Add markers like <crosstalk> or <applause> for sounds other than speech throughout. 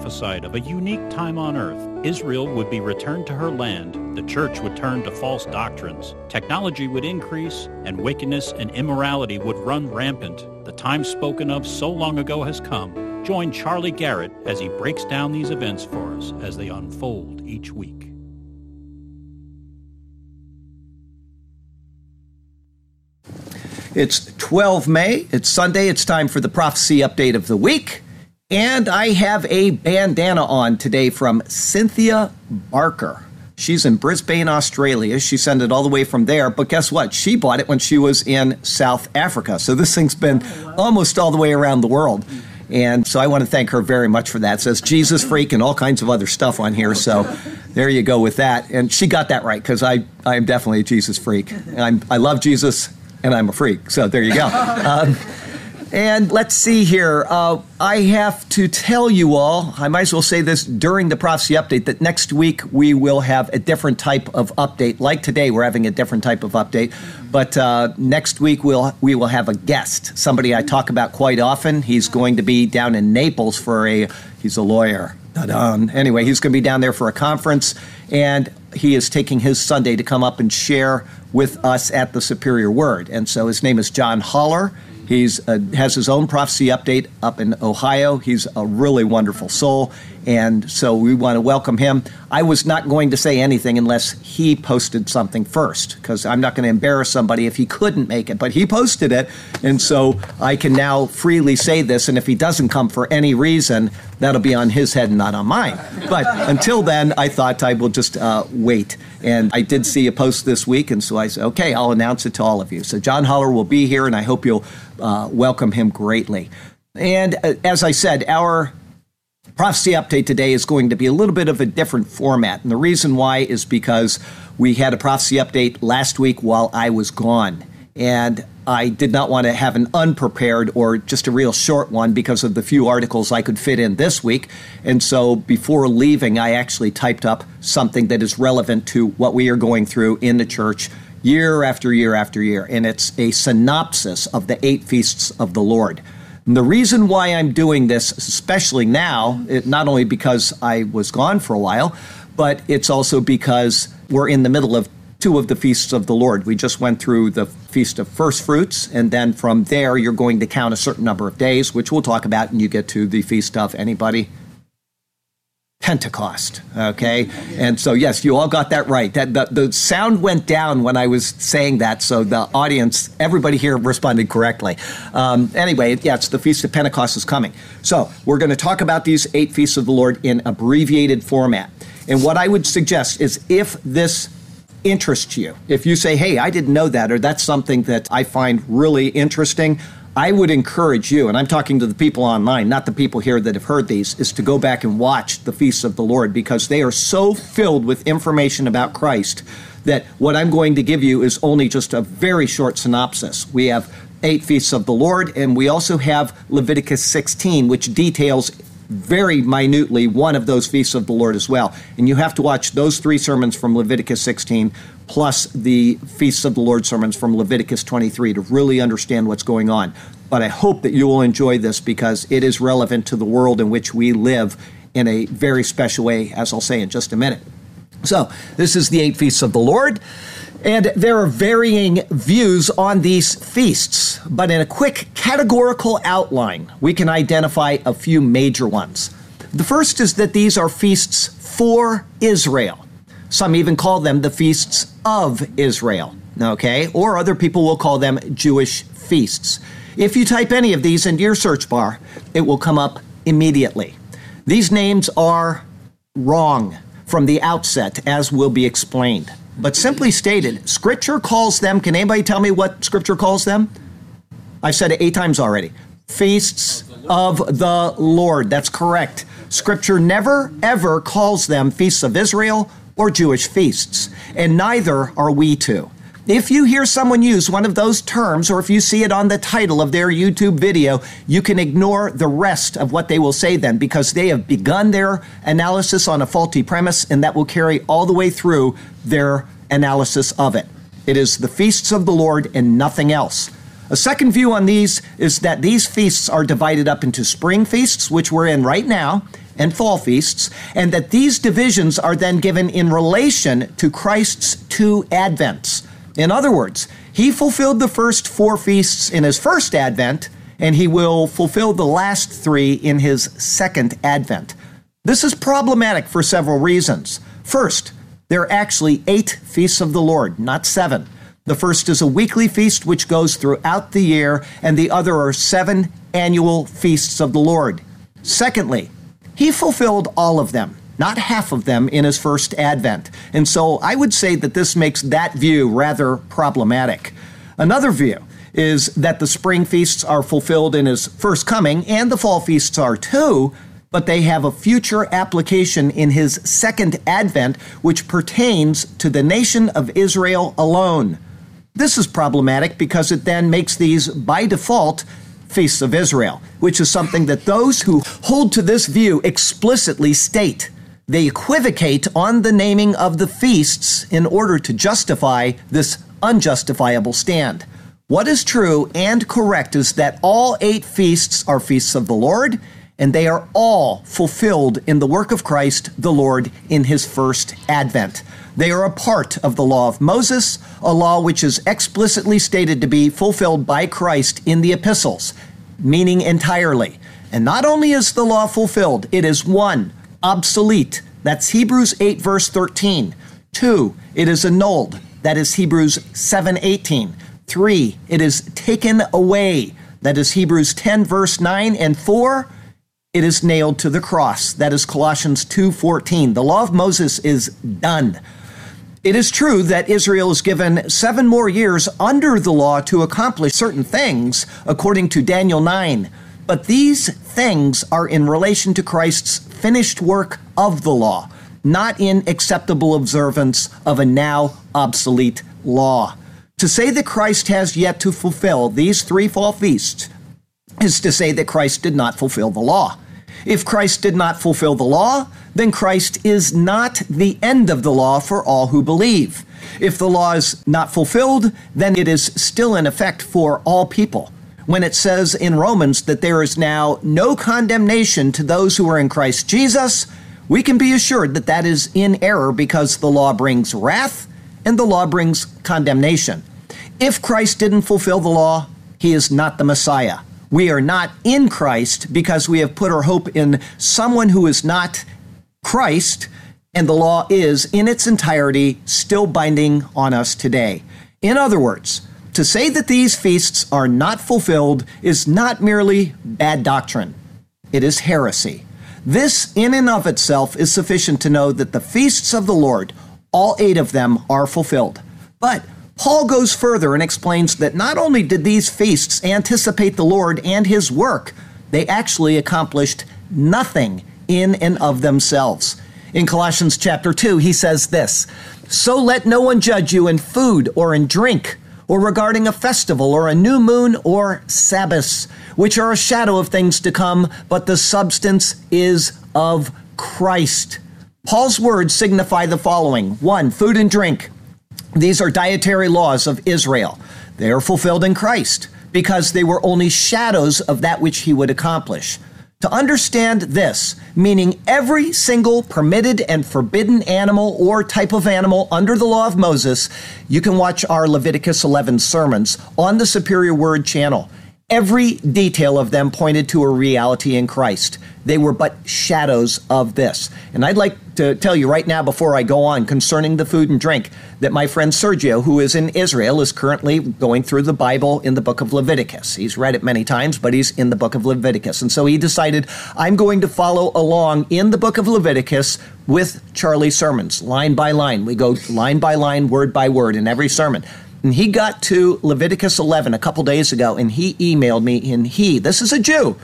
Prophesied of a unique time on earth. Israel would be returned to her land, the church would turn to false doctrines, technology would increase, and wickedness and immorality would run rampant. The time spoken of so long ago has come. Join Charlie Garrett as he breaks down these events for us as they unfold each week. It's 12 May. It's Sunday. It's time for the prophecy update of the week. And I have a bandana on today from Cynthia Barker. She's in Brisbane, Australia. She sent it all the way from there. But guess what? She bought it when she was in South Africa. So this thing's been almost all the way around the world. And so I want to thank her very much for that. It says Jesus freak and all kinds of other stuff on here. So there you go with that. And she got that right because I, I am definitely a Jesus freak. I'm, I love Jesus and I'm a freak. So there you go. <laughs> Um, and let's see here. Uh, I have to tell you all, I might as well say this during the prophecy update, that next week we will have a different type of update. Like today, we're having a different type of update. But uh, next week we'll, we will have a guest, somebody I talk about quite often. He's going to be down in Naples for a, he's a lawyer. Ta-da. Anyway, he's going to be down there for a conference, and he is taking his Sunday to come up and share with us at the Superior Word. And so his name is John Holler. He's uh, has his own prophecy update up in Ohio. He's a really wonderful soul, and so we want to welcome him. I was not going to say anything unless he posted something first, because I'm not going to embarrass somebody if he couldn't make it. But he posted it, and so I can now freely say this. And if he doesn't come for any reason, that'll be on his head and not on mine. But until then, I thought I will just uh, wait. And I did see a post this week, and so I said, okay, I'll announce it to all of you. So John Holler will be here, and I hope you'll uh, welcome him greatly. And uh, as I said, our prophecy update today is going to be a little bit of a different format. And the reason why is because we had a prophecy update last week while I was gone. And I did not want to have an unprepared or just a real short one because of the few articles I could fit in this week. And so before leaving, I actually typed up something that is relevant to what we are going through in the church year after year after year. And it's a synopsis of the eight feasts of the Lord. And the reason why I'm doing this, especially now, it, not only because I was gone for a while, but it's also because we're in the middle of two of the feasts of the Lord. We just went through the Feast of First Fruits, and then from there, you're going to count a certain number of days, which we'll talk about, and you get to the Feast of anybody? Pentecost. Okay, and so yes, you all got that right. That the, the sound went down when I was saying that, so the audience, everybody here responded correctly. Um, anyway, yes, the Feast of Pentecost is coming. So we're going to talk about these eight feasts of the Lord in abbreviated format. And what I would suggest is if this interests you. If you say, hey, I didn't know that, or that's something that I find really interesting, I would encourage you, and I'm talking to the people online, not the people here that have heard these, is to go back and watch the Feasts of the Lord because they are so filled with information about Christ that what I'm going to give you is only just a very short synopsis. We have eight feasts of the Lord, and we also have Leviticus 16, which details very minutely one of those feasts of the Lord as well. And you have to watch those three sermons from Leviticus 16 plus the feasts of the Lord sermons from Leviticus 23 to really understand what's going on. But I hope that you will enjoy this because it is relevant to the world in which we live in a very special way, as I'll say in just a minute. So, this is the eight feasts of the Lord. And there are varying views on these feasts, but in a quick categorical outline, we can identify a few major ones. The first is that these are feasts for Israel. Some even call them the feasts of Israel, okay? Or other people will call them Jewish feasts. If you type any of these into your search bar, it will come up immediately. These names are wrong from the outset, as will be explained. But simply stated, Scripture calls them, can anybody tell me what Scripture calls them? I've said it eight times already. Feasts of the Lord. That's correct. Scripture never, ever calls them feasts of Israel or Jewish feasts, and neither are we to. If you hear someone use one of those terms, or if you see it on the title of their YouTube video, you can ignore the rest of what they will say then because they have begun their analysis on a faulty premise, and that will carry all the way through their analysis of it. It is the feasts of the Lord and nothing else. A second view on these is that these feasts are divided up into spring feasts, which we're in right now, and fall feasts, and that these divisions are then given in relation to Christ's two advents. In other words, he fulfilled the first four feasts in his first advent, and he will fulfill the last three in his second advent. This is problematic for several reasons. First, there are actually eight feasts of the Lord, not seven. The first is a weekly feast which goes throughout the year, and the other are seven annual feasts of the Lord. Secondly, he fulfilled all of them, not half of them, in his first advent. And so I would say that this makes that view rather problematic. Another view is that the spring feasts are fulfilled in his first coming, and the fall feasts are too, but they have a future application in his second advent, which pertains to the nation of Israel alone. This is problematic because it then makes these, by default, feasts of Israel, which is something that those who hold to this view explicitly state. They equivocate on the naming of the feasts in order to justify this unjustifiable stand. What is true and correct is that all eight feasts are feasts of the Lord, and they are all fulfilled in the work of Christ the Lord in his first advent. They are a part of the law of Moses, a law which is explicitly stated to be fulfilled by Christ in the epistles, meaning entirely. And not only is the law fulfilled, it is one, obsolete. That's Hebrews 8, verse 13. Two, it is annulled. That is Hebrews 7, 18. Three, it is taken away. That is Hebrews 10, verse 9. And four, it is nailed to the cross. That is Colossians 2:14. The law of Moses is done. It is true that Israel is given seven more years under the law to accomplish certain things, according to Daniel 9. But these things are in relation to Christ's finished work of the law, not in acceptable observance of a now obsolete law. To say that Christ has yet to fulfill these three fall feasts is to say that Christ did not fulfill the law. If Christ did not fulfill the law, then Christ is not the end of the law for all who believe. If the law is not fulfilled, then it is still in effect for all people. When it says in Romans that there is now no condemnation to those who are in Christ Jesus, we can be assured that that is in error because the law brings wrath and the law brings condemnation. If Christ didn't fulfill the law, he is not the Messiah. We are not in Christ because we have put our hope in someone who is not Christ, and the law is, in its entirety, still binding on us today. In other words, to say that these feasts are not fulfilled is not merely bad doctrine, it is heresy. This, in and of itself, is sufficient to know that the feasts of the Lord, all eight of them, are fulfilled. But Paul goes further and explains that not only did these feasts anticipate the Lord and his work, they actually accomplished nothing in and of themselves. In Colossians chapter 2, he says this So let no one judge you in food or in drink, or regarding a festival or a new moon or Sabbaths, which are a shadow of things to come, but the substance is of Christ. Paul's words signify the following one, food and drink. These are dietary laws of Israel. They are fulfilled in Christ because they were only shadows of that which he would accomplish. To understand this, meaning every single permitted and forbidden animal or type of animal under the law of Moses, you can watch our Leviticus 11 sermons on the Superior Word channel. Every detail of them pointed to a reality in Christ. They were but shadows of this. And I'd like to tell you right now, before I go on, concerning the food and drink, that my friend Sergio, who is in Israel, is currently going through the Bible in the book of Leviticus. He's read it many times, but he's in the book of Leviticus. And so he decided, I'm going to follow along in the book of Leviticus with Charlie's sermons, line by line. We go line by line, word by word in every sermon. And he got to Leviticus 11 a couple days ago, and he emailed me, and he, this is a Jew,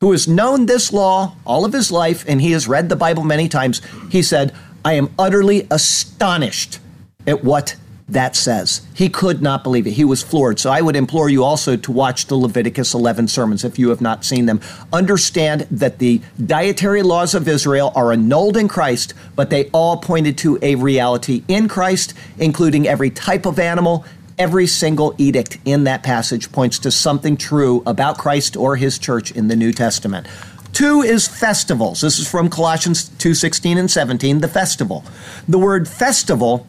who has known this law all of his life and he has read the Bible many times, he said, I am utterly astonished at what that says. He could not believe it. He was floored. So I would implore you also to watch the Leviticus 11 sermons if you have not seen them. Understand that the dietary laws of Israel are annulled in Christ, but they all pointed to a reality in Christ, including every type of animal, Every single edict in that passage points to something true about Christ or his church in the New Testament. Two is festivals. This is from Colossians 2:16 and 17, the festival. The word festival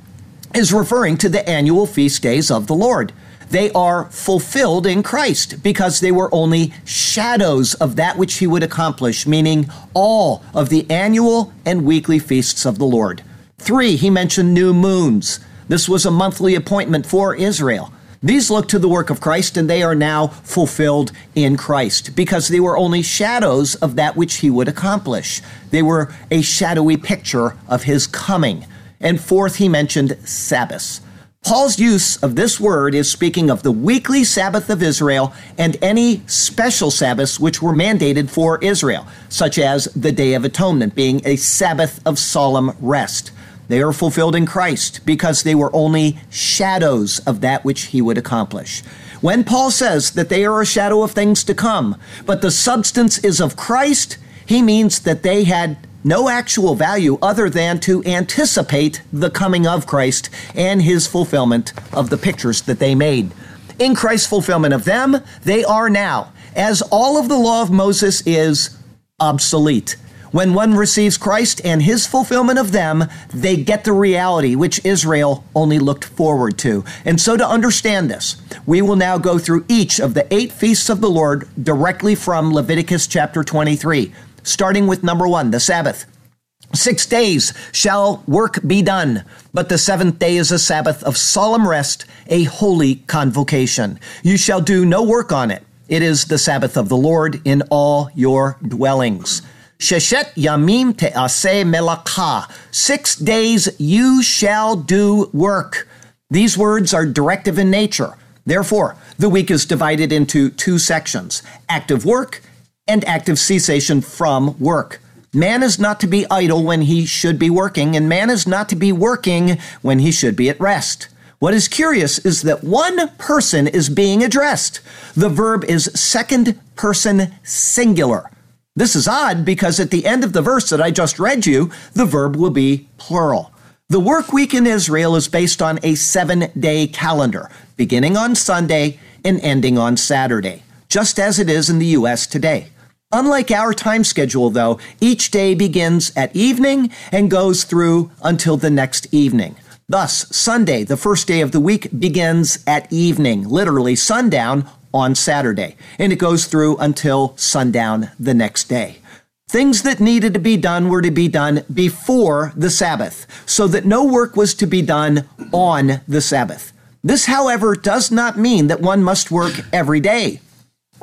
is referring to the annual feast days of the Lord. They are fulfilled in Christ because they were only shadows of that which he would accomplish, meaning all of the annual and weekly feasts of the Lord. Three, he mentioned new moons. This was a monthly appointment for Israel. These look to the work of Christ and they are now fulfilled in Christ because they were only shadows of that which he would accomplish. They were a shadowy picture of his coming. And fourth, he mentioned Sabbath. Paul's use of this word is speaking of the weekly Sabbath of Israel and any special Sabbaths which were mandated for Israel, such as the Day of Atonement being a Sabbath of solemn rest. They are fulfilled in Christ because they were only shadows of that which he would accomplish. When Paul says that they are a shadow of things to come, but the substance is of Christ, he means that they had no actual value other than to anticipate the coming of Christ and his fulfillment of the pictures that they made. In Christ's fulfillment of them, they are now, as all of the law of Moses is obsolete. When one receives Christ and his fulfillment of them, they get the reality which Israel only looked forward to. And so, to understand this, we will now go through each of the eight feasts of the Lord directly from Leviticus chapter 23, starting with number one, the Sabbath. Six days shall work be done, but the seventh day is a Sabbath of solemn rest, a holy convocation. You shall do no work on it. It is the Sabbath of the Lord in all your dwellings. Sheshet yamim te'aseh melakha. Six days you shall do work. These words are directive in nature. Therefore, the week is divided into two sections active work and active cessation from work. Man is not to be idle when he should be working, and man is not to be working when he should be at rest. What is curious is that one person is being addressed. The verb is second person singular. This is odd because at the end of the verse that I just read you, the verb will be plural. The work week in Israel is based on a seven day calendar, beginning on Sunday and ending on Saturday, just as it is in the U.S. today. Unlike our time schedule, though, each day begins at evening and goes through until the next evening. Thus, Sunday, the first day of the week, begins at evening, literally sundown on Saturday, and it goes through until sundown the next day. Things that needed to be done were to be done before the Sabbath, so that no work was to be done on the Sabbath. This, however, does not mean that one must work every day.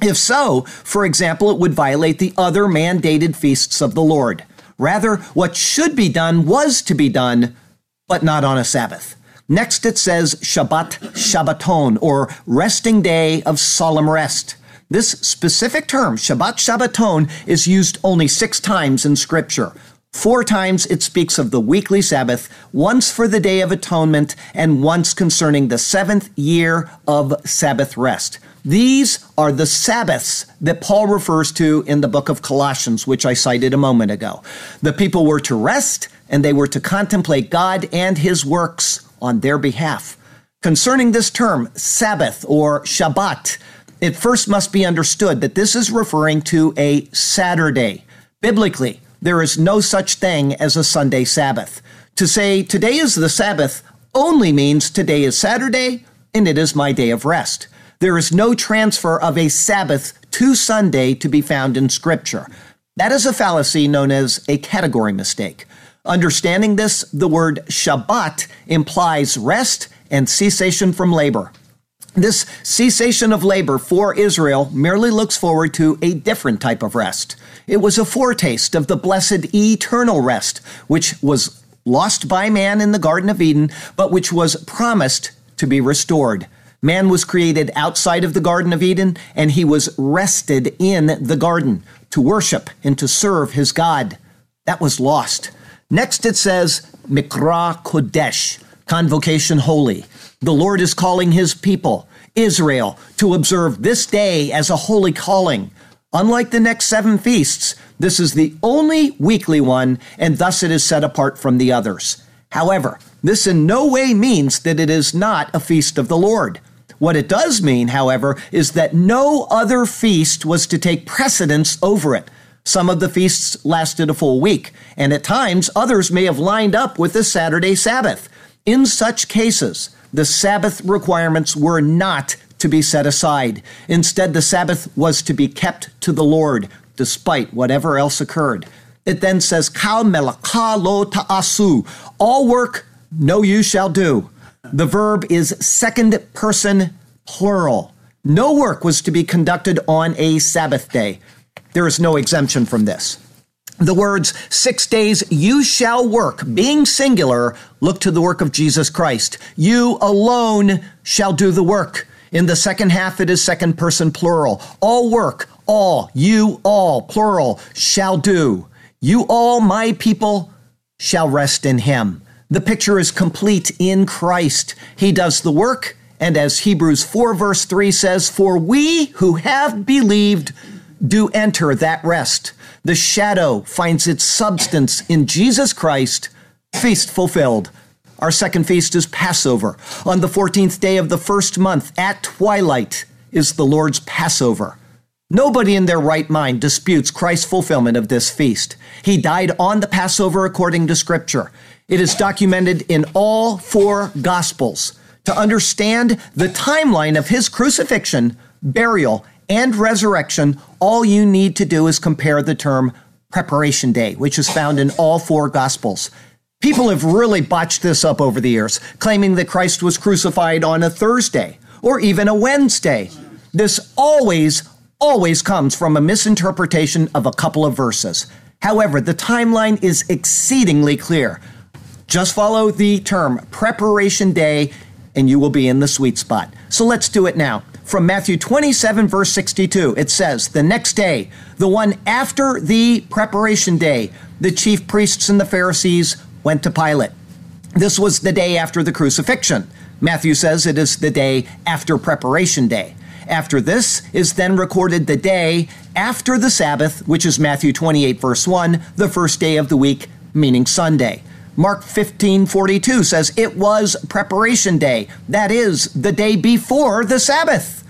If so, for example, it would violate the other mandated feasts of the Lord. Rather, what should be done was to be done, but not on a Sabbath. Next, it says Shabbat Shabbaton, or resting day of solemn rest. This specific term, Shabbat Shabbaton, is used only six times in Scripture. Four times it speaks of the weekly Sabbath, once for the Day of Atonement, and once concerning the seventh year of Sabbath rest. These are the Sabbaths that Paul refers to in the book of Colossians, which I cited a moment ago. The people were to rest and they were to contemplate God and his works on their behalf. Concerning this term, Sabbath or Shabbat, it first must be understood that this is referring to a Saturday. Biblically, there is no such thing as a Sunday Sabbath. To say today is the Sabbath only means today is Saturday and it is my day of rest. There is no transfer of a Sabbath to Sunday to be found in Scripture. That is a fallacy known as a category mistake. Understanding this, the word Shabbat implies rest and cessation from labor. This cessation of labor for Israel merely looks forward to a different type of rest. It was a foretaste of the blessed eternal rest, which was lost by man in the Garden of Eden, but which was promised to be restored. Man was created outside of the Garden of Eden, and he was rested in the garden to worship and to serve his God. That was lost. Next it says, Mikra Kodesh, convocation holy. The Lord is calling his people, Israel, to observe this day as a holy calling. Unlike the next seven feasts, this is the only weekly one, and thus it is set apart from the others. However, this in no way means that it is not a feast of the Lord. What it does mean, however, is that no other feast was to take precedence over it. Some of the feasts lasted a full week, and at times others may have lined up with the Saturday Sabbath. In such cases, the Sabbath requirements were not to be set aside. Instead, the Sabbath was to be kept to the Lord, despite whatever else occurred. It then says, melaka lo ta'asu. All work, no you shall do. The verb is second person plural. No work was to be conducted on a Sabbath day. There is no exemption from this. The words, six days you shall work, being singular, look to the work of Jesus Christ. You alone shall do the work. In the second half, it is second person plural. All work, all, you all, plural, shall do. You all, my people, shall rest in him. The picture is complete in Christ. He does the work, and as Hebrews 4, verse 3 says, For we who have believed do enter that rest. The shadow finds its substance in Jesus Christ, feast fulfilled. Our second feast is Passover. On the 14th day of the first month, at twilight, is the Lord's Passover. Nobody in their right mind disputes Christ's fulfillment of this feast. He died on the Passover according to Scripture. It is documented in all four Gospels. To understand the timeline of his crucifixion, burial, and resurrection, all you need to do is compare the term preparation day, which is found in all four Gospels. People have really botched this up over the years, claiming that Christ was crucified on a Thursday or even a Wednesday. This always always comes from a misinterpretation of a couple of verses. However, the timeline is exceedingly clear. Just follow the term preparation day and you will be in the sweet spot. So let's do it now. From Matthew 27, verse 62, it says, The next day, the one after the preparation day, the chief priests and the Pharisees went to Pilate. This was the day after the crucifixion. Matthew says it is the day after preparation day. After this is then recorded the day after the Sabbath, which is Matthew 28, verse 1, the first day of the week, meaning Sunday. Mark 15, 42 says it was preparation day. That is the day before the Sabbath.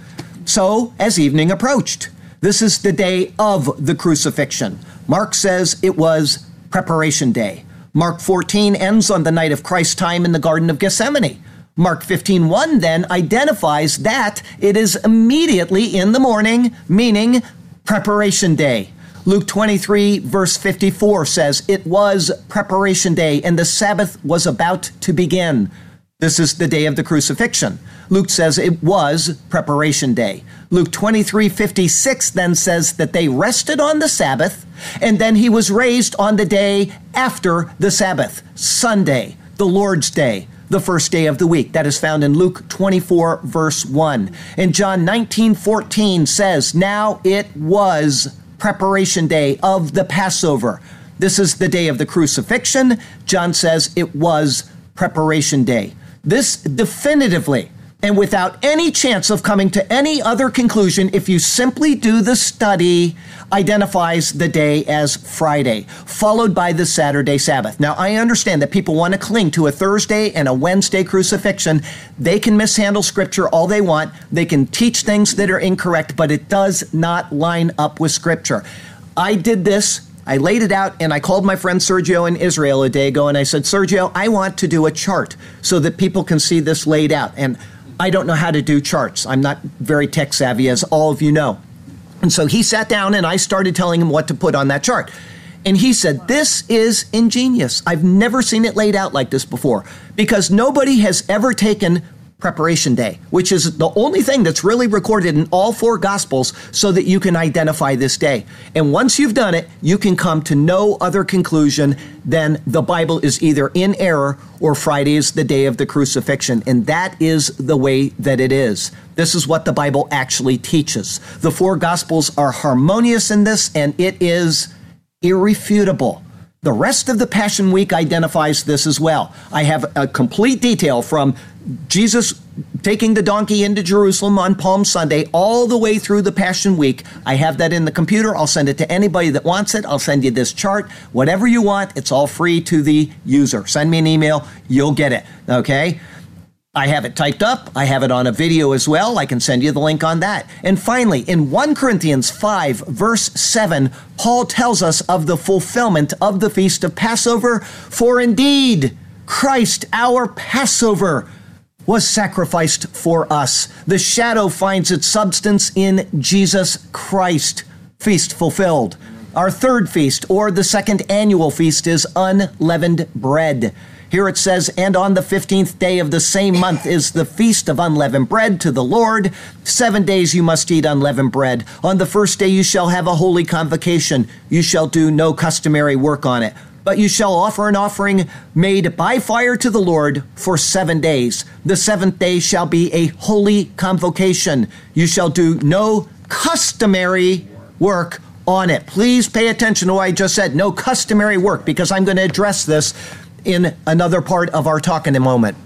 So, as evening approached, this is the day of the crucifixion. Mark says it was preparation day. Mark 14 ends on the night of Christ's time in the Garden of Gethsemane. Mark 15:1 then identifies that it is immediately in the morning, meaning preparation day. Luke 23 verse 54 says it was preparation day and the Sabbath was about to begin. This is the day of the crucifixion. Luke says it was preparation day. Luke 23 56 then says that they rested on the Sabbath and then he was raised on the day after the Sabbath, Sunday, the Lord's day the first day of the week. That is found in Luke 24, verse 1. And John 19, 14 says, Now it was preparation day of the Passover. This is the day of the crucifixion. John says it was preparation day. This definitively and without any chance of coming to any other conclusion, if you simply do the study, identifies the day as Friday, followed by the Saturday Sabbath. Now, I understand that people want to cling to a Thursday and a Wednesday crucifixion. They can mishandle scripture all they want, they can teach things that are incorrect, but it does not line up with scripture. I did this I laid it out and I called my friend Sergio in Israel a day ago and I said, Sergio, I want to do a chart so that people can see this laid out. And I don't know how to do charts. I'm not very tech savvy, as all of you know. And so he sat down and I started telling him what to put on that chart. And he said, This is ingenious. I've never seen it laid out like this before because nobody has ever taken preparation day, which is the only thing that's really recorded in all four gospels so that you can identify this day. And once you've done it, you can come to no other conclusion than the Bible is either in error or Friday is the day of the crucifixion. And that is the way that it is. This is what the Bible actually teaches. The four gospels are harmonious in this, and it is irrefutable. The rest of the Passion Week identifies this as well. I have a complete detail from Jesus taking the donkey into Jerusalem on Palm Sunday, all the way through the Passion Week. I have that in the computer. I'll send it to anybody that wants it. I'll send you this chart. Whatever you want, it's all free to the user. Send me an email, you'll get it. Okay? I have it typed up. I have it on a video as well. I can send you the link on that. And finally, in 1 Corinthians 5, verse 7, Paul tells us of the fulfillment of the feast of Passover. For indeed, Christ, our Passover, was sacrificed for us. The shadow finds its substance in Jesus Christ. Feast fulfilled. Our third feast, or the second annual feast, is unleavened bread. Here it says, And on the fifteenth day of the same month is the feast of unleavened bread to the Lord. Seven days you must eat unleavened bread. On the first day you shall have a holy convocation. You shall do no customary work on it. But you shall offer an offering made by fire to the Lord for seven days. The seventh day shall be a holy convocation. You shall do no customary work on it. Please pay attention to what I just said. No customary work, because I'm going to address this in another part of our talk in a moment.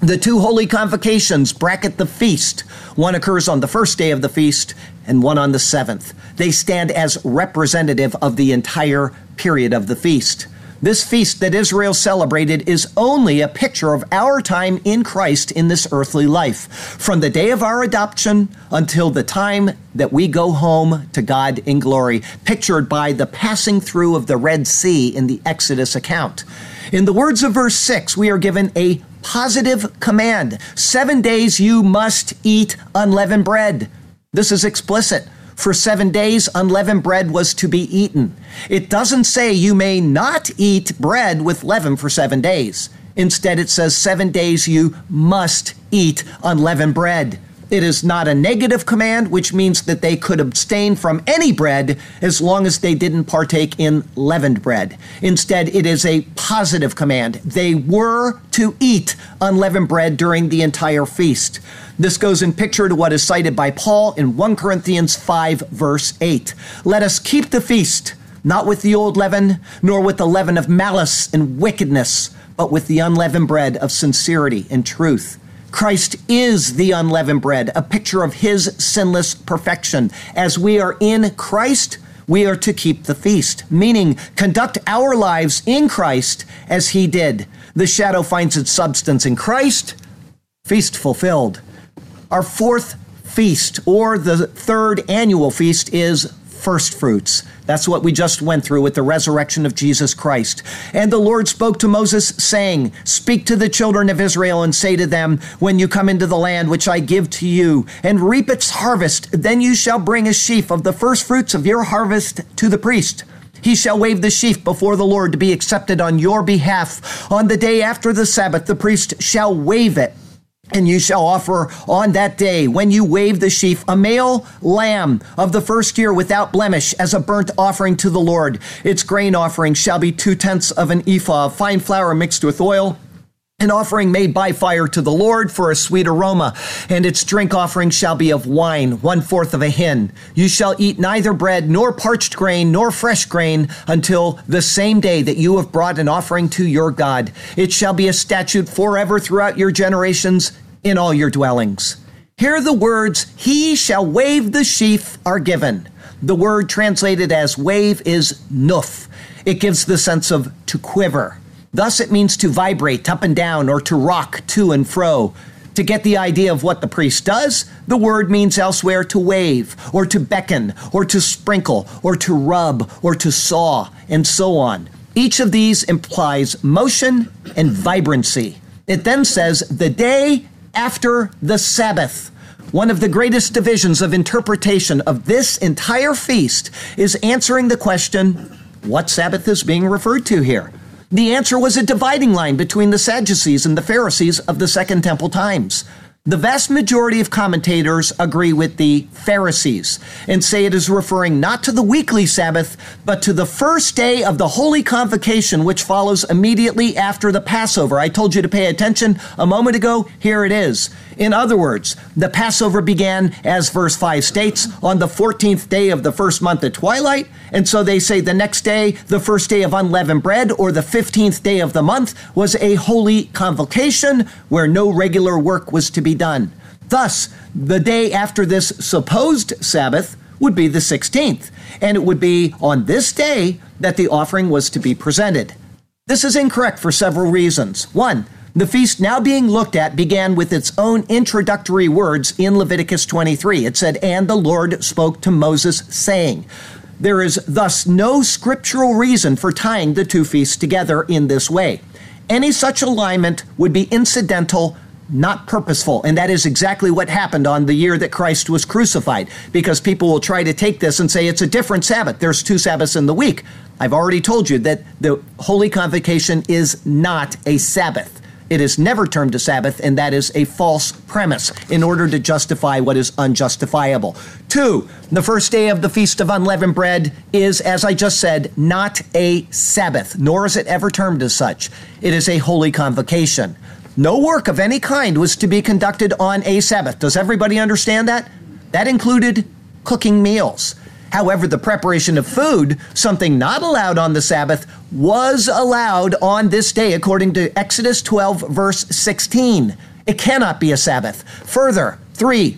The two holy convocations bracket the feast. One occurs on the first day of the feast and one on the seventh. They stand as representative of the entire period of the feast. This feast that Israel celebrated is only a picture of our time in Christ in this earthly life, from the day of our adoption until the time that we go home to God in glory, pictured by the passing through of the Red Sea in the Exodus account. In the words of verse 6, we are given a positive command. Seven days you must eat unleavened bread. This is explicit. For seven days, unleavened bread was to be eaten. It doesn't say you may not eat bread with leaven for seven days. Instead, it says seven days you must eat unleavened bread. It is not a negative command, which means that they could abstain from any bread as long as they didn't partake in leavened bread. Instead, it is a positive command. They were to eat unleavened bread during the entire feast. This goes in picture to what is cited by Paul in 1 Corinthians 5, verse 8. Let us keep the feast, not with the old leaven, nor with the leaven of malice and wickedness, but with the unleavened bread of sincerity and truth. Christ is the unleavened bread, a picture of his sinless perfection. As we are in Christ, we are to keep the feast, meaning conduct our lives in Christ as he did. The shadow finds its substance in Christ, feast fulfilled. Our fourth feast, or the third annual feast, is first fruits. That's what we just went through with the resurrection of Jesus Christ. And the Lord spoke to Moses, saying, Speak to the children of Israel and say to them, When you come into the land which I give to you, and reap its harvest, then you shall bring a sheaf of the first fruits of your harvest to the priest. He shall wave the sheaf before the Lord to be accepted on your behalf. On the day after the Sabbath, the priest shall wave it and you shall offer on that day, when you wave the sheaf, a male lamb of the first year without blemish as a burnt offering to the Lord. Its grain offering shall be two tenths of an ephah of fine flour mixed with oil an offering made by fire to the Lord for a sweet aroma, and its drink offering shall be of wine, one fourth of a hin. You shall eat neither bread, nor parched grain, nor fresh grain, until the same day that you have brought an offering to your God. It shall be a statute forever throughout your generations in all your dwellings. Here the words, He shall wave the sheaf, are given. The word translated as wave is nuf. It gives the sense of to quiver. Thus, it means to vibrate up and down or to rock to and fro. To get the idea of what the priest does, the word means elsewhere to wave, or to beckon, or to sprinkle, or to rub, or to saw, and so on. Each of these implies motion and vibrancy. It then says, the day after the Sabbath. One of the greatest divisions of interpretation of this entire feast is answering the question what Sabbath is being referred to here? The answer was a dividing line between the Sadducees and the Pharisees of the Second Temple times. The vast majority of commentators agree with the Pharisees and say it is referring not to the weekly Sabbath, but to the first day of the Holy Convocation, which follows immediately after the Passover. I told you to pay attention a moment ago. Here it is. In other words, the Passover began, as verse 5 states, on the 14th day of the first month at twilight. And so they say the next day, the first day of unleavened bread, or the 15th day of the month, was a holy convocation where no regular work was to be done. Thus, the day after this supposed Sabbath would be the 16th, and it would be on this day that the offering was to be presented. This is incorrect for several reasons. One, the feast now being looked at began with its own introductory words in Leviticus 23. It said, And the Lord spoke to Moses, saying, There is thus no scriptural reason for tying the two feasts together in this way. Any such alignment would be incidental not purposeful. And that is exactly what happened on the year that Christ was crucified, because people will try to take this and say it's a different Sabbath. There's two Sabbaths in the week. I've already told you that the Holy Convocation is not a Sabbath. It is never termed a Sabbath, and that is a false premise in order to justify what is unjustifiable. Two, the first day of the Feast of Unleavened Bread is, as I just said, not a Sabbath, nor is it ever termed as such. It is a holy convocation. No work of any kind was to be conducted on a Sabbath. Does everybody understand that? That included cooking meals. However, the preparation of food, something not allowed on the Sabbath, was allowed on this day according to Exodus 12, verse 16. It cannot be a Sabbath. Further, three,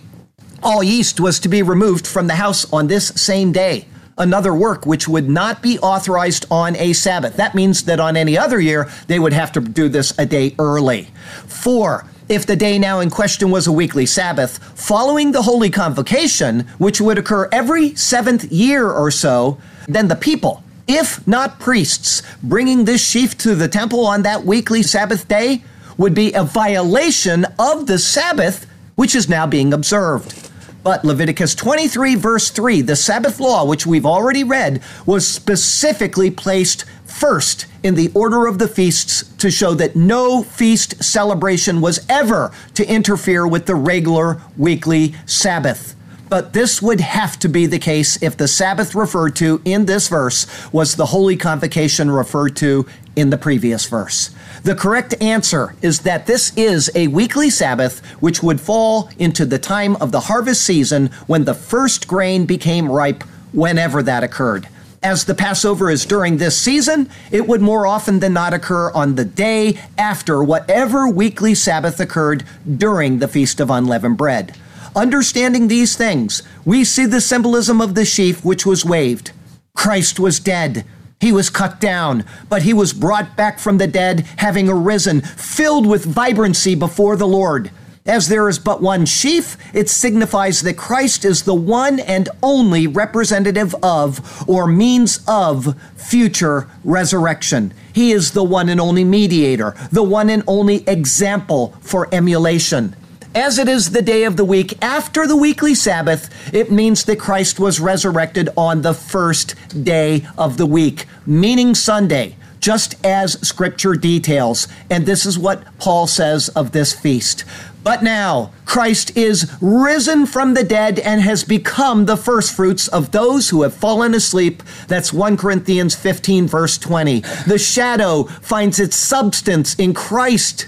all yeast was to be removed from the house on this same day another work which would not be authorized on a Sabbath. That means that on any other year, they would have to do this a day early. Four, if the day now in question was a weekly Sabbath, following the Holy Convocation, which would occur every seventh year or so, then the people, if not priests, bringing this sheaf to the temple on that weekly Sabbath day would be a violation of the Sabbath, which is now being observed. But Leviticus 23, verse 3, the Sabbath law, which we've already read, was specifically placed first in the order of the feasts to show that no feast celebration was ever to interfere with the regular weekly Sabbath. But this would have to be the case if the Sabbath referred to in this verse was the holy convocation referred to in the previous verse. The correct answer is that this is a weekly Sabbath which would fall into the time of the harvest season when the first grain became ripe, whenever that occurred. As the Passover is during this season, it would more often than not occur on the day after whatever weekly Sabbath occurred during the Feast of Unleavened Bread. Understanding these things, we see the symbolism of the sheaf which was waved. Christ was dead. He was cut down, but he was brought back from the dead, having arisen, filled with vibrancy before the Lord. As there is but one sheaf, it signifies that Christ is the one and only representative of, or means of, future resurrection. He is the one and only mediator, the one and only example for emulation. As it is the day of the week after the weekly Sabbath, it means that Christ was resurrected on the first day of the week, meaning Sunday, just as Scripture details. And this is what Paul says of this feast. But now Christ is risen from the dead and has become the firstfruits of those who have fallen asleep. That's 1 Corinthians 15, verse 20. The shadow finds its substance in Christ.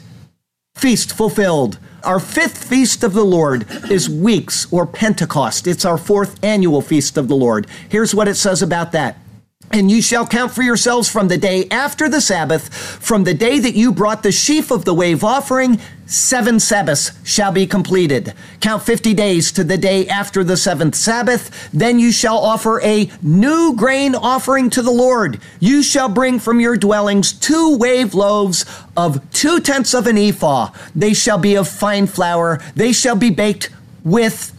Feast fulfilled. Our fifth feast of the Lord is weeks or Pentecost. It's our fourth annual feast of the Lord. Here's what it says about that. And you shall count for yourselves from the day after the Sabbath, from the day that you brought the sheaf of the wave offering, seven Sabbaths shall be completed. Count 50 days to the day after the seventh Sabbath. Then you shall offer a new grain offering to the Lord. You shall bring from your dwellings two wave loaves of two tenths of an ephah. They shall be of fine flour. They shall be baked with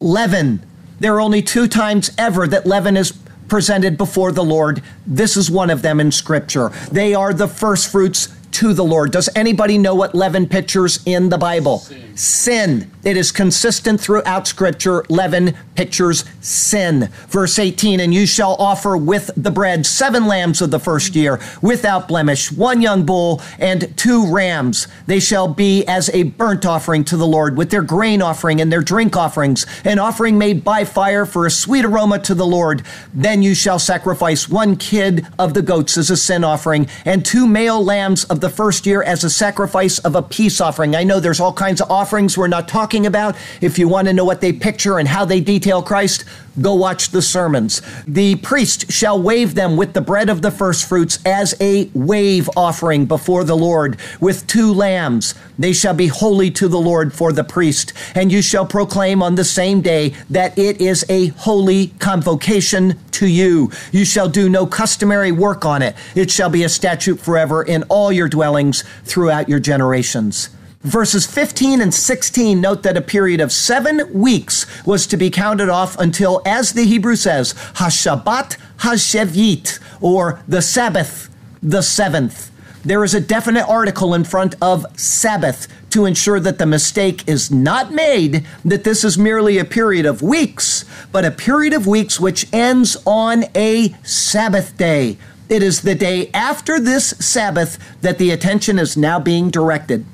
leaven. There are only two times ever that leaven is presented before the Lord. This is one of them in Scripture. They are the first fruits to the Lord. Does anybody know what leaven pictures in the Bible? Sin. Sin. It is consistent throughout Scripture. Leaven pictures sin. Verse 18, and you shall offer with the bread seven lambs of the first year without blemish, one young bull and two rams. They shall be as a burnt offering to the Lord with their grain offering and their drink offerings, an offering made by fire for a sweet aroma to the Lord. Then you shall sacrifice one kid of the goats as a sin offering and two male lambs of the first year as a sacrifice of a peace offering. I know there's all kinds of offerings we're not talking talking about. If you want to know what they picture and how they detail Christ, go watch the sermons. The priest shall wave them with the bread of the firstfruits as a wave offering before the Lord with two lambs. They shall be holy to the Lord for the priest. And you shall proclaim on the same day that it is a holy convocation to you. You shall do no customary work on it. It shall be a statute forever in all your dwellings throughout your generations. Verses 15 and 16 note that a period of seven weeks was to be counted off until, as the Hebrew says, Hashabbat Hashevit, or the Sabbath, the seventh. There is a definite article in front of Sabbath to ensure that the mistake is not made that this is merely a period of weeks, but a period of weeks which ends on a Sabbath day. It is the day after this Sabbath that the attention is now being directed.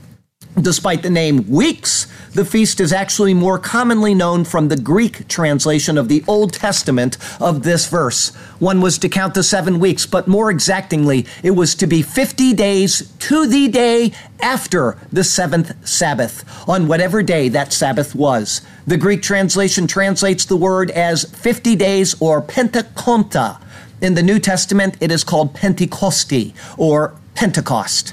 Despite the name weeks, the feast is actually more commonly known from the Greek translation of the Old Testament of this verse. One was to count the seven weeks, but more exactingly, it was to be 50 days to the day after the seventh Sabbath, on whatever day that Sabbath was. The Greek translation translates the word as 50 days or Pentakonta. In the New Testament, it is called Pentecosti or Pentecost.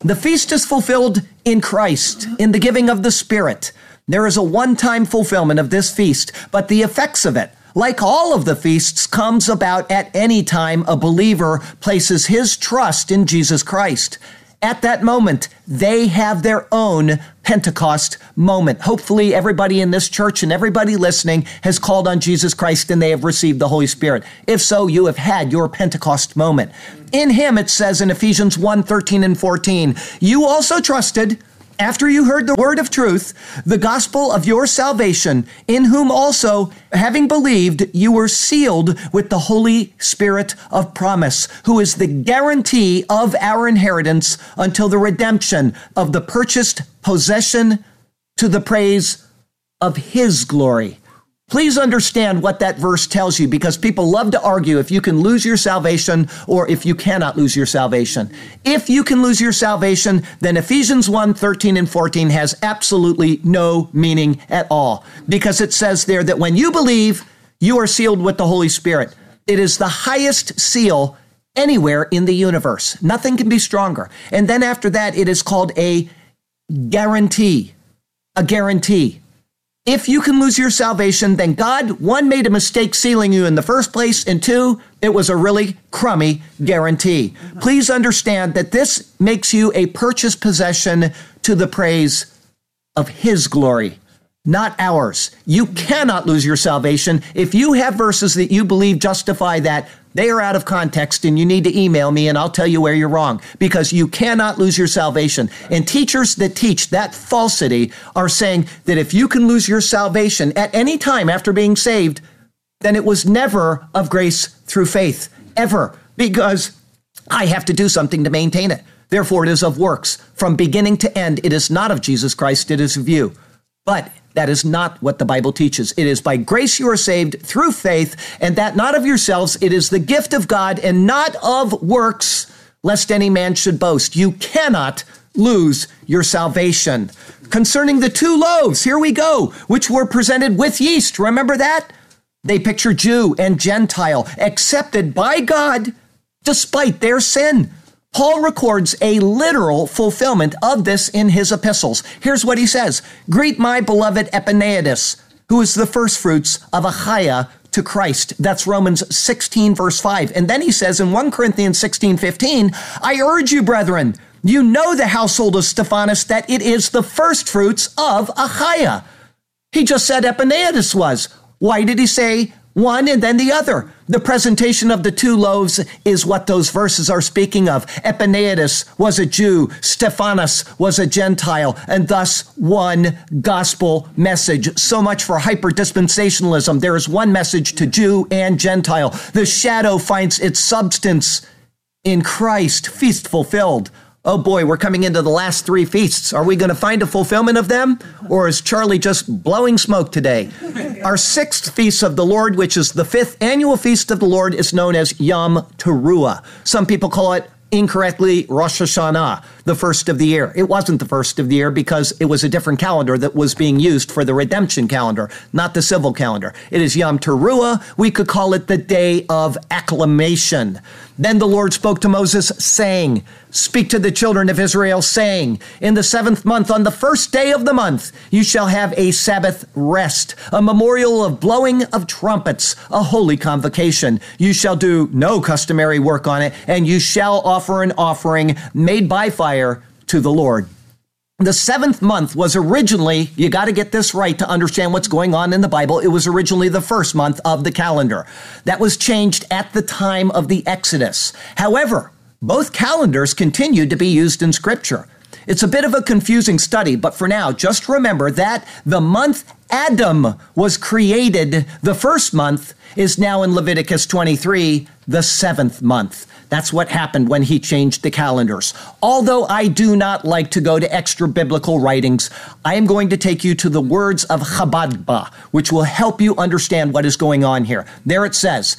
The feast is fulfilled in Christ, in the giving of the Spirit. There is a one time fulfillment of this feast, but the effects of it, like all of the feasts, comes about at any time a believer places his trust in Jesus Christ. At that moment, they have their own Pentecost moment. Hopefully, everybody in this church and everybody listening has called on Jesus Christ and they have received the Holy Spirit. If so, you have had your Pentecost moment. In Him, it says in Ephesians 1 13 and 14, you also trusted after you heard the word of truth, the gospel of your salvation, in whom also, having believed, you were sealed with the Holy Spirit of promise, who is the guarantee of our inheritance until the redemption of the purchased possession to the praise of his glory. Please understand what that verse tells you because people love to argue if you can lose your salvation or if you cannot lose your salvation. If you can lose your salvation, then Ephesians 1 13 and 14 has absolutely no meaning at all because it says there that when you believe, you are sealed with the Holy Spirit. It is the highest seal anywhere in the universe. Nothing can be stronger. And then after that, it is called a guarantee. A guarantee. If you can lose your salvation, then God, one, made a mistake sealing you in the first place, and two, it was a really crummy guarantee. Please understand that this makes you a purchased possession to the praise of His glory, not ours. You cannot lose your salvation. If you have verses that you believe justify that, they are out of context and you need to email me and I'll tell you where you're wrong because you cannot lose your salvation. And teachers that teach that falsity are saying that if you can lose your salvation at any time after being saved, then it was never of grace through faith, ever, because I have to do something to maintain it. Therefore, it is of works. From beginning to end, it is not of Jesus Christ, it is of you. But that is not what the Bible teaches. It is by grace you are saved through faith, and that not of yourselves. It is the gift of God and not of works, lest any man should boast. You cannot lose your salvation. Concerning the two loaves, here we go, which were presented with yeast. Remember that? They picture Jew and Gentile, accepted by God despite their sin. Paul records a literal fulfillment of this in his epistles. Here's what he says Greet my beloved Epaenetus, who is the firstfruits of Achaia to Christ. That's Romans 16, verse 5. And then he says in 1 Corinthians 16, 15, I urge you, brethren, you know the household of Stephanas, that it is the firstfruits of Achaia. He just said Epaenetus was. Why did he say one and then the other. The presentation of the two loaves is what those verses are speaking of. Epaenetus was a Jew, Stephanas was a Gentile, and thus one gospel message. So much for hyper dispensationalism. There is one message to Jew and Gentile. The shadow finds its substance in Christ, feast fulfilled oh boy, we're coming into the last three feasts. Are we going to find a fulfillment of them? Or is Charlie just blowing smoke today? Our sixth feast of the Lord, which is the fifth annual feast of the Lord, is known as Yom Teruah. Some people call it incorrectly Rosh Hashanah, the first of the year. It wasn't the first of the year because it was a different calendar that was being used for the redemption calendar, not the civil calendar. It is Yom Teruah. We could call it the day of acclamation. Then the Lord spoke to Moses, saying, Speak to the children of Israel, saying, In the seventh month, on the first day of the month, you shall have a Sabbath rest, a memorial of blowing of trumpets, a holy convocation. You shall do no customary work on it, and you shall offer an offering made by fire to the Lord. The seventh month was originally, you got to get this right to understand what's going on in the Bible. It was originally the first month of the calendar. That was changed at the time of the Exodus. However, both calendars continued to be used in Scripture. It's a bit of a confusing study, but for now, just remember that the month Adam was created, the first month, is now in Leviticus 23, the seventh month. That's what happened when he changed the calendars. Although I do not like to go to extra biblical writings, I am going to take you to the words of Chabadba, which will help you understand what is going on here. There it says,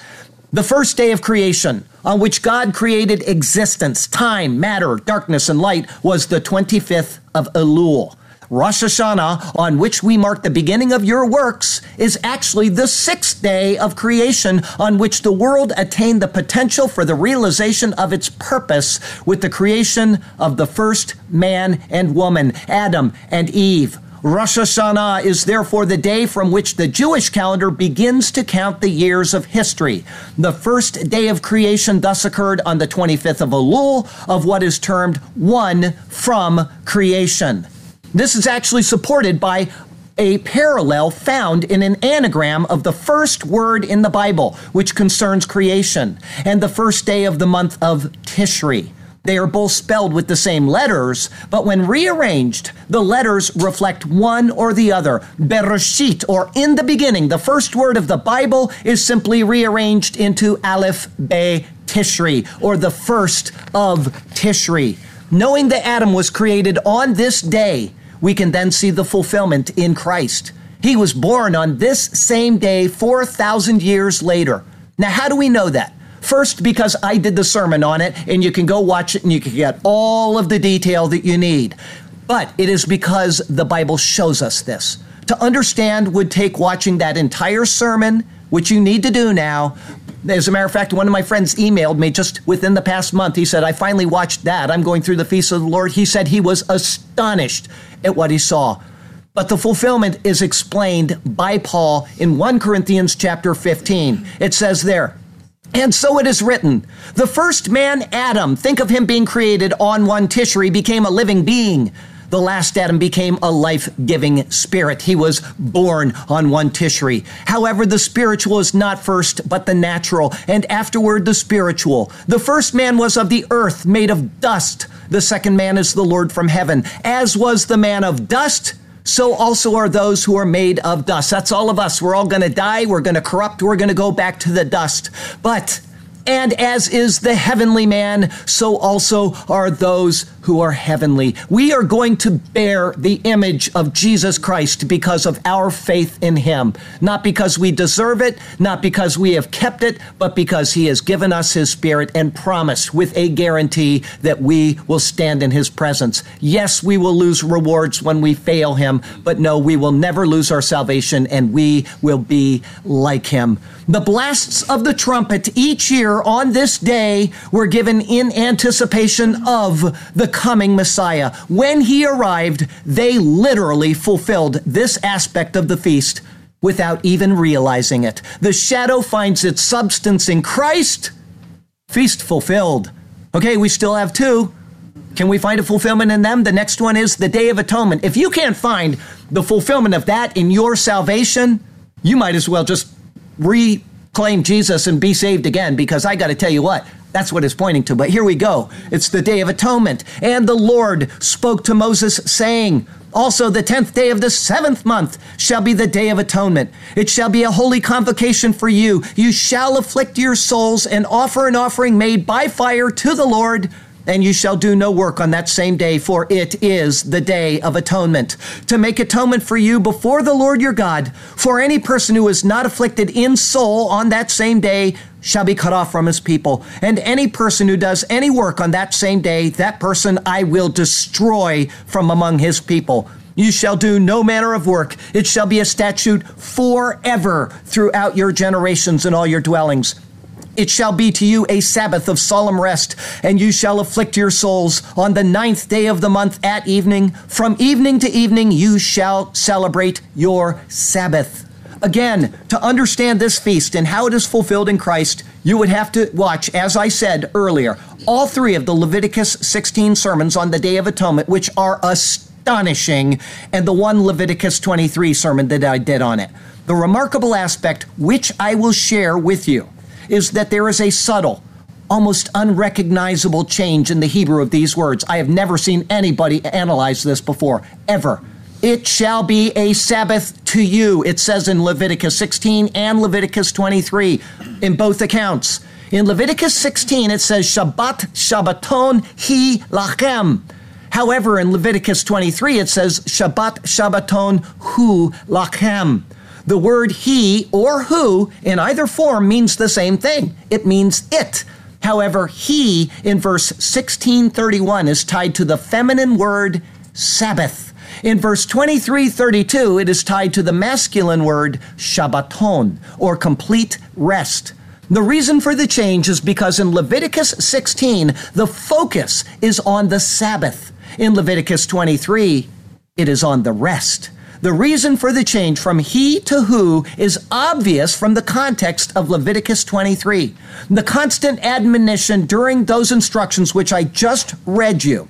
the first day of creation, on which God created existence, time, matter, darkness, and light, was the 25th of Elul. Rosh Hashanah, on which we mark the beginning of your works, is actually the sixth day of creation on which the world attained the potential for the realization of its purpose with the creation of the first man and woman, Adam and Eve. Rosh Hashanah is therefore the day from which the Jewish calendar begins to count the years of history. The first day of creation thus occurred on the 25th of Elul of what is termed one from creation. This is actually supported by a parallel found in an anagram of the first word in the Bible, which concerns creation, and the first day of the month of Tishri. They are both spelled with the same letters, but when rearranged, the letters reflect one or the other. Bereshit, or in the beginning, the first word of the Bible is simply rearranged into Aleph Be Tishri, or the first of Tishri. Knowing that Adam was created on this day, we can then see the fulfillment in Christ. He was born on this same day 4,000 years later. Now, how do we know that? First, because I did the sermon on it, and you can go watch it and you can get all of the detail that you need. But it is because the Bible shows us this. To understand would take watching that entire sermon, which you need to do now. As a matter of fact, one of my friends emailed me just within the past month. He said, I finally watched that. I'm going through the Feast of the Lord. He said he was astonished at what he saw. But the fulfillment is explained by Paul in 1 Corinthians chapter 15. It says there, and so it is written, the first man, Adam, think of him being created on one Tishri, became a living being. The last Adam became a life giving spirit. He was born on one Tishri. However, the spiritual is not first, but the natural, and afterward the spiritual. The first man was of the earth, made of dust. The second man is the Lord from heaven. As was the man of dust, so also are those who are made of dust. That's all of us. We're all going to die. We're going to corrupt. We're going to go back to the dust. But and as is the heavenly man, so also are those who are heavenly. We are going to bear the image of Jesus Christ because of our faith in him. Not because we deserve it, not because we have kept it, but because he has given us his spirit and promised with a guarantee that we will stand in his presence. Yes, we will lose rewards when we fail him, but no, we will never lose our salvation and we will be like him. The blasts of the trumpet each year here on this day were given in anticipation of the coming Messiah. When he arrived, they literally fulfilled this aspect of the feast without even realizing it. The shadow finds its substance in Christ. Feast fulfilled. Okay, we still have two. Can we find a fulfillment in them? The next one is the Day of Atonement. If you can't find the fulfillment of that in your salvation, you might as well just reclaim Jesus and be saved again because I got to tell you what, that's what it's pointing to. But here we go. It's the Day of Atonement. And the Lord spoke to Moses, saying, also, the tenth day of the seventh month shall be the day of atonement. It shall be a holy convocation for you. You shall afflict your souls and offer an offering made by fire to the Lord and you shall do no work on that same day, for it is the day of atonement, to make atonement for you before the Lord your God. For any person who is not afflicted in soul on that same day shall be cut off from his people. And any person who does any work on that same day, that person I will destroy from among his people. You shall do no manner of work. It shall be a statute forever throughout your generations and all your dwellings. It shall be to you a Sabbath of solemn rest, and you shall afflict your souls on the ninth day of the month at evening. From evening to evening you shall celebrate your Sabbath. Again, to understand this feast and how it is fulfilled in Christ, you would have to watch, as I said earlier, all three of the Leviticus 16 sermons on the Day of Atonement, which are astonishing, and the one Leviticus 23 sermon that I did on it. The remarkable aspect, which I will share with you, is that there is a subtle, almost unrecognizable change in the Hebrew of these words. I have never seen anybody analyze this before, ever. It shall be a Sabbath to you, it says in Leviticus 16 and Leviticus 23 in both accounts. In Leviticus 16, it says Shabbat Shabbaton Hi Lachem. However, in Leviticus 23, it says Shabbat Shabbaton Hu Lachem. The word he or who in either form means the same thing. It means it. However, he in verse 1631 is tied to the feminine word Sabbath. In verse 2332, it is tied to the masculine word Shabbaton, or complete rest. The reason for the change is because in Leviticus 16, the focus is on the Sabbath. In Leviticus 23, it is on the rest. The reason for the change from he to who is obvious from the context of Leviticus 23. The constant admonition during those instructions, which I just read you,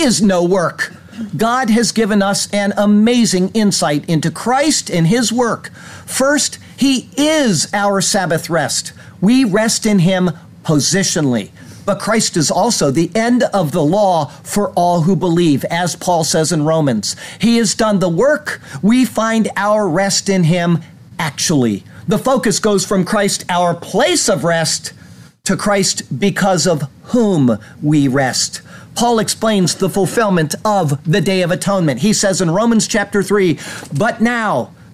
is no work. God has given us an amazing insight into Christ and His work. First, He is our Sabbath rest. We rest in Him positionally. But Christ is also the end of the law for all who believe, as Paul says in Romans. He has done the work. We find our rest in him actually. The focus goes from Christ, our place of rest, to Christ because of whom we rest. Paul explains the fulfillment of the Day of Atonement. He says in Romans chapter 3, But now,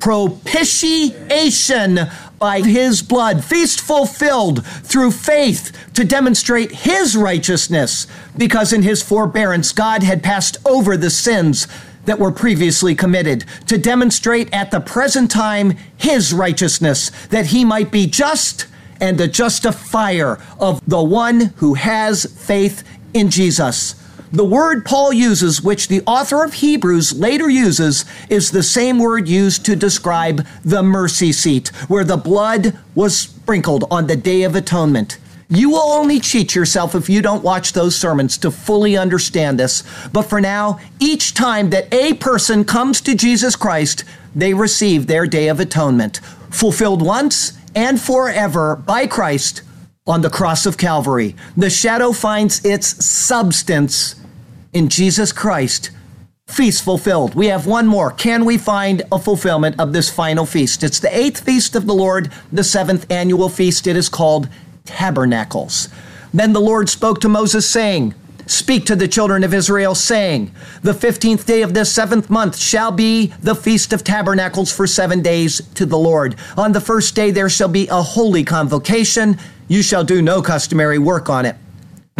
propitiation by his blood, feast fulfilled through faith to demonstrate his righteousness, because in his forbearance God had passed over the sins that were previously committed, to demonstrate at the present time his righteousness, that he might be just and the justifier of the one who has faith in Jesus. The word Paul uses, which the author of Hebrews later uses, is the same word used to describe the mercy seat, where the blood was sprinkled on the Day of Atonement. You will only cheat yourself if you don't watch those sermons to fully understand this. But for now, each time that a person comes to Jesus Christ, they receive their Day of Atonement, fulfilled once and forever by Christ on the cross of Calvary. The shadow finds its substance in Jesus Christ. Feast fulfilled. We have one more. Can we find a fulfillment of this final feast? It's the eighth feast of the Lord, the seventh annual feast. It is called Tabernacles. Then the Lord spoke to Moses, saying, Speak to the children of Israel, saying, The fifteenth day of this seventh month shall be the feast of tabernacles for seven days to the Lord. On the first day there shall be a holy convocation. You shall do no customary work on it.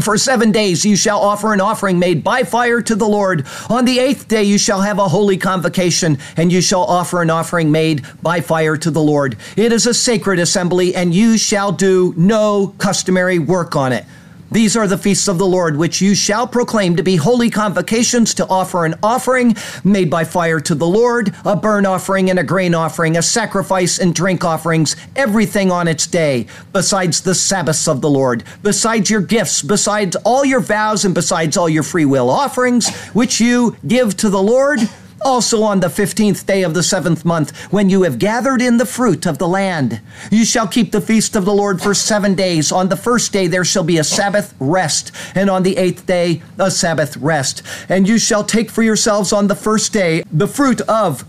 For seven days you shall offer an offering made by fire to the Lord. On the eighth day you shall have a holy convocation, and you shall offer an offering made by fire to the Lord. It is a sacred assembly, and you shall do no customary work on it. These are the feasts of the Lord, which you shall proclaim to be holy convocations to offer an offering made by fire to the Lord, a burnt offering and a grain offering, a sacrifice and drink offerings, everything on its day, besides the Sabbaths of the Lord, besides your gifts, besides all your vows, and besides all your free will offerings, which you give to the Lord also on the fifteenth day of the seventh month, when you have gathered in the fruit of the land, you shall keep the feast of the Lord for seven days. On the first day there shall be a Sabbath rest, and on the eighth day a Sabbath rest. And you shall take for yourselves on the first day the fruit of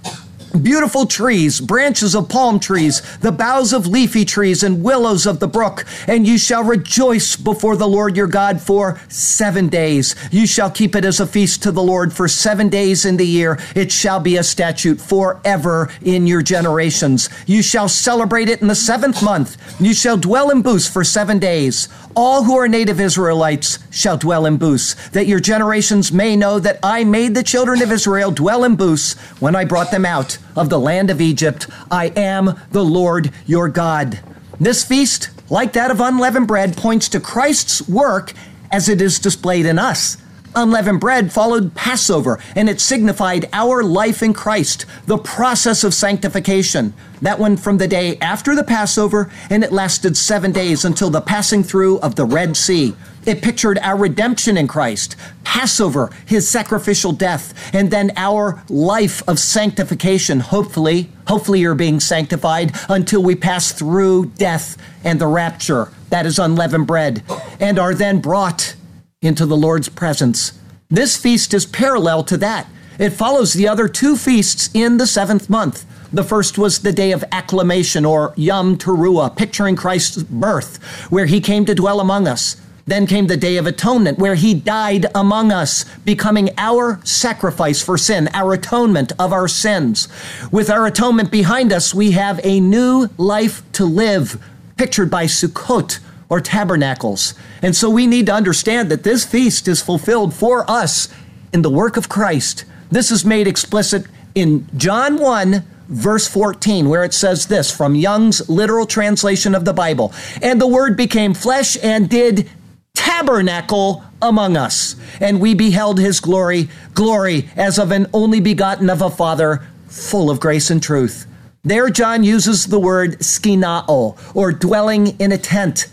beautiful trees, branches of palm trees, the boughs of leafy trees, and willows of the brook. And you shall rejoice before the Lord your God for seven days. You shall keep it as a feast to the Lord for seven days in the year. It shall be a statute forever in your generations. You shall celebrate it in the seventh month. You shall dwell in booths for seven days. All who are native Israelites shall dwell in booths, that your generations may know that I made the children of Israel dwell in booths when I brought them out of the land of Egypt. I am the Lord your God. This feast, like that of unleavened bread, points to Christ's work as it is displayed in us. Unleavened bread followed Passover, and it signified our life in Christ, the process of sanctification. That went from the day after the Passover, and it lasted seven days until the passing through of the Red Sea. It pictured our redemption in Christ, Passover, his sacrificial death, and then our life of sanctification. Hopefully, hopefully you're being sanctified until we pass through death and the rapture. That is unleavened bread, and are then brought into the Lord's presence. This feast is parallel to that. It follows the other two feasts in the seventh month. The first was the day of acclamation, or Yom Teruah, picturing Christ's birth, where he came to dwell among us. Then came the Day of Atonement, where he died among us, becoming our sacrifice for sin, our atonement of our sins. With our atonement behind us, we have a new life to live, pictured by Sukkot, or tabernacles. And so we need to understand that this feast is fulfilled for us in the work of Christ. This is made explicit in John 1, verse 14, where it says this from Young's literal translation of the Bible And the Word became flesh and did tabernacle among us. And we beheld his glory, glory as of an only begotten of a Father, full of grace and truth. There, John uses the word skinao, or dwelling in a tent.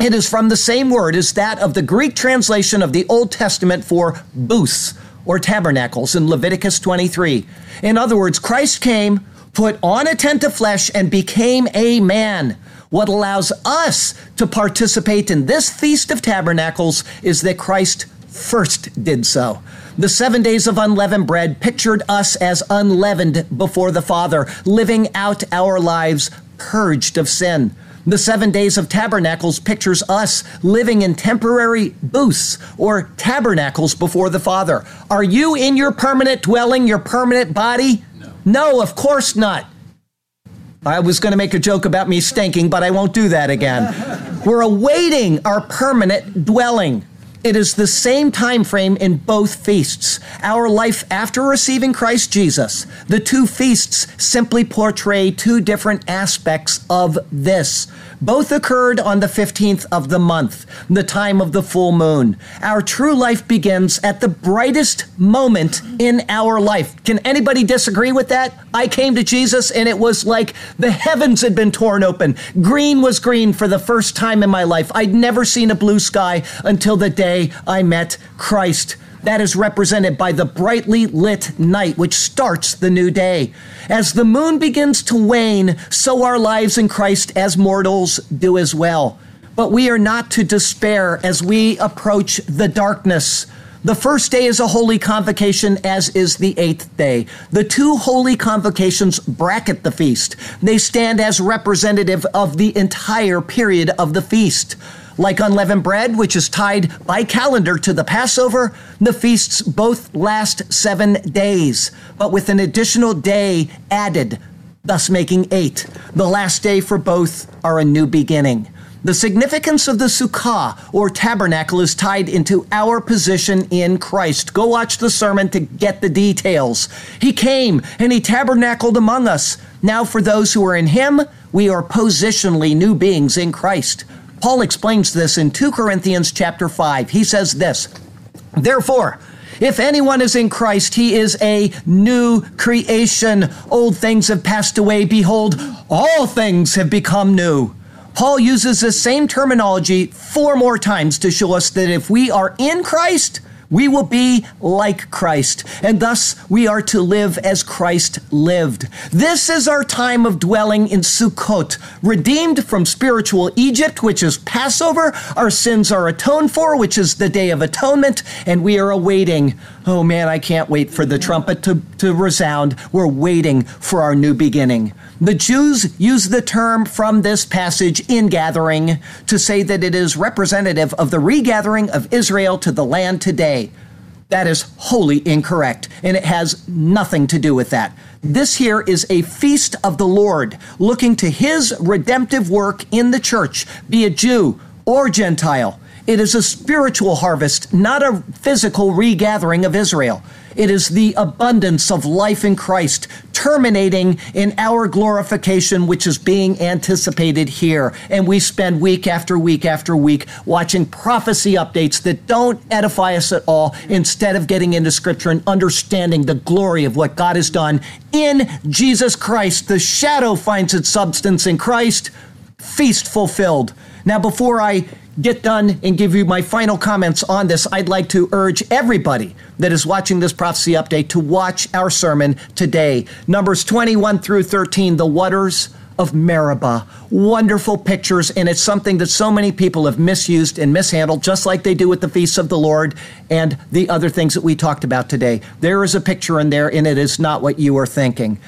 It is from the same word as that of the Greek translation of the Old Testament for booths or tabernacles in Leviticus 23. In other words, Christ came, put on a tent of flesh, and became a man. What allows us to participate in this Feast of Tabernacles is that Christ first did so. The seven days of unleavened bread pictured us as unleavened before the Father, living out our lives purged of sin. The seven days of tabernacles pictures us living in temporary booths or tabernacles before the Father. Are you in your permanent dwelling, your permanent body? No, no of course not. I was going to make a joke about me stinking, but I won't do that again. <laughs> We're awaiting our permanent dwelling. It is the same time frame in both feasts. Our life after receiving Christ Jesus. The two feasts simply portray two different aspects of this. Both occurred on the 15th of the month, the time of the full moon. Our true life begins at the brightest moment in our life. Can anybody disagree with that? I came to Jesus and it was like the heavens had been torn open. Green was green for the first time in my life. I'd never seen a blue sky until the day I met Christ. That is represented by the brightly lit night, which starts the new day. As the moon begins to wane, so our lives in Christ as mortals do as well. But we are not to despair as we approach the darkness. The first day is a holy convocation, as is the eighth day. The two holy convocations bracket the feast. They stand as representative of the entire period of the feast. Like unleavened bread, which is tied by calendar to the Passover, the feasts both last seven days, but with an additional day added, thus making eight. The last day for both are a new beginning. The significance of the sukkah or tabernacle is tied into our position in Christ. Go watch the sermon to get the details. He came and he tabernacled among us. Now, for those who are in him, we are positionally new beings in Christ. Paul explains this in 2 Corinthians chapter 5. He says this, Therefore, if anyone is in Christ, he is a new creation. Old things have passed away. Behold, all things have become new. Paul uses the same terminology four more times to show us that if we are in Christ, we will be like Christ, and thus we are to live as Christ lived. This is our time of dwelling in Sukkot, redeemed from spiritual Egypt, which is Passover. Our sins are atoned for, which is the Day of Atonement, and we are awaiting. Oh man, I can't wait for the trumpet to, to resound. We're waiting for our new beginning. The Jews use the term from this passage in gathering to say that it is representative of the regathering of Israel to the land today. That is wholly incorrect, and it has nothing to do with that. This here is a feast of the Lord, looking to his redemptive work in the church, be it Jew or Gentile. It is a spiritual harvest, not a physical regathering of Israel. It is the abundance of life in Christ, terminating in our glorification, which is being anticipated here. And we spend week after week after week watching prophecy updates that don't edify us at all, instead of getting into Scripture and understanding the glory of what God has done in Jesus Christ. The shadow finds its substance in Christ, feast fulfilled. Now, before I get done and give you my final comments on this, I'd like to urge everybody that is watching this prophecy update to watch our sermon today. Numbers 21 through 13, the waters of Meribah. Wonderful pictures, and it's something that so many people have misused and mishandled, just like they do with the feasts of the Lord and the other things that we talked about today. There is a picture in there, and it is not what you are thinking.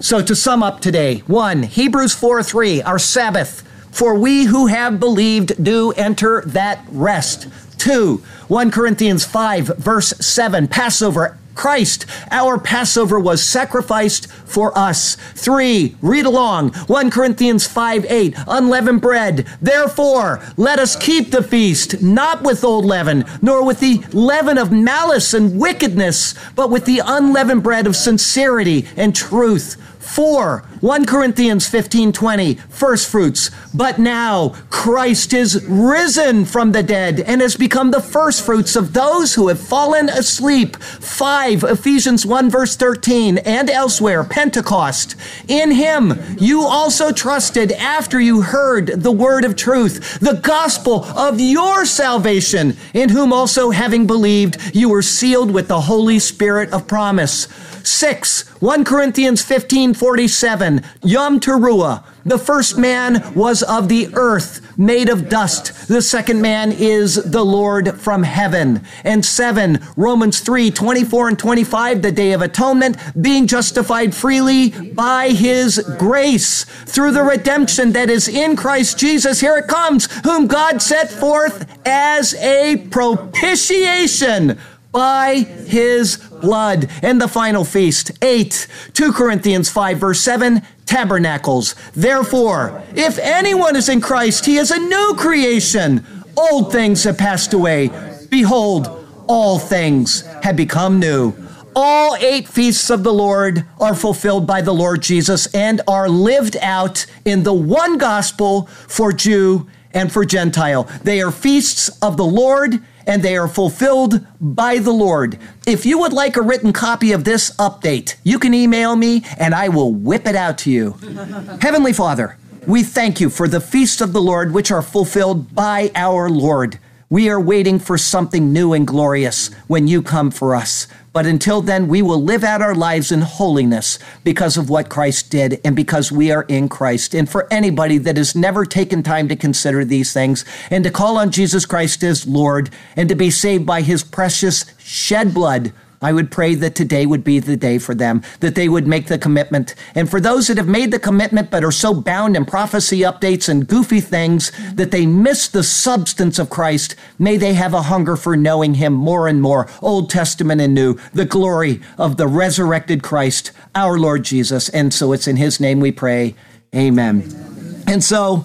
So, to sum up today, one, Hebrews 4 3, our Sabbath for we who have believed do enter that rest. 2. 1 Corinthians 5, verse 7, Passover. Christ, our Passover, was sacrificed for us. 3. Read along. 1 Corinthians 5, 8, unleavened bread. Therefore, let us keep the feast, not with old leaven, nor with the leaven of malice and wickedness, but with the unleavened bread of sincerity and truth. 4. 1 Corinthians 15 20, first fruits. But now Christ is risen from the dead and has become the first fruits of those who have fallen asleep. 5. Ephesians 1 verse 13 and elsewhere, Pentecost. In him you also trusted after you heard the word of truth, the gospel of your salvation, in whom also having believed you were sealed with the Holy Spirit of promise. 6. 1 Corinthians 15 47. Yom Teruah. The first man was of the earth, made of dust. The second man is the Lord from heaven. And 7. Romans 3 24 and 25. The day of atonement, being justified freely by his grace through the redemption that is in Christ Jesus. Here it comes, whom God set forth as a propitiation by his blood. And the final feast, 8, 2 Corinthians 5, verse 7, tabernacles. Therefore, if anyone is in Christ, he is a new creation. Old things have passed away. Behold, all things have become new. All eight feasts of the Lord are fulfilled by the Lord Jesus and are lived out in the one gospel for Jew and for Gentile. They are feasts of the Lord and they are fulfilled by the Lord. If you would like a written copy of this update, you can email me and I will whip it out to you. <laughs> Heavenly Father, we thank you for the feasts of the Lord which are fulfilled by our Lord. We are waiting for something new and glorious when you come for us. But until then, we will live out our lives in holiness because of what Christ did and because we are in Christ. And for anybody that has never taken time to consider these things and to call on Jesus Christ as Lord and to be saved by his precious shed blood, I would pray that today would be the day for them, that they would make the commitment. And for those that have made the commitment but are so bound in prophecy updates and goofy things that they miss the substance of Christ, may they have a hunger for knowing Him more and more, Old Testament and New, the glory of the resurrected Christ, our Lord Jesus. And so it's in His name we pray. Amen. Amen. And so,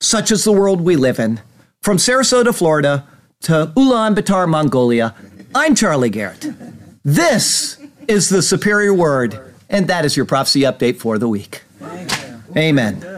such is the world we live in. From Sarasota, Florida to Ulaanbaatar, Mongolia, I'm Charlie Garrett. This is the superior word, and that is your prophecy update for the week. Amen.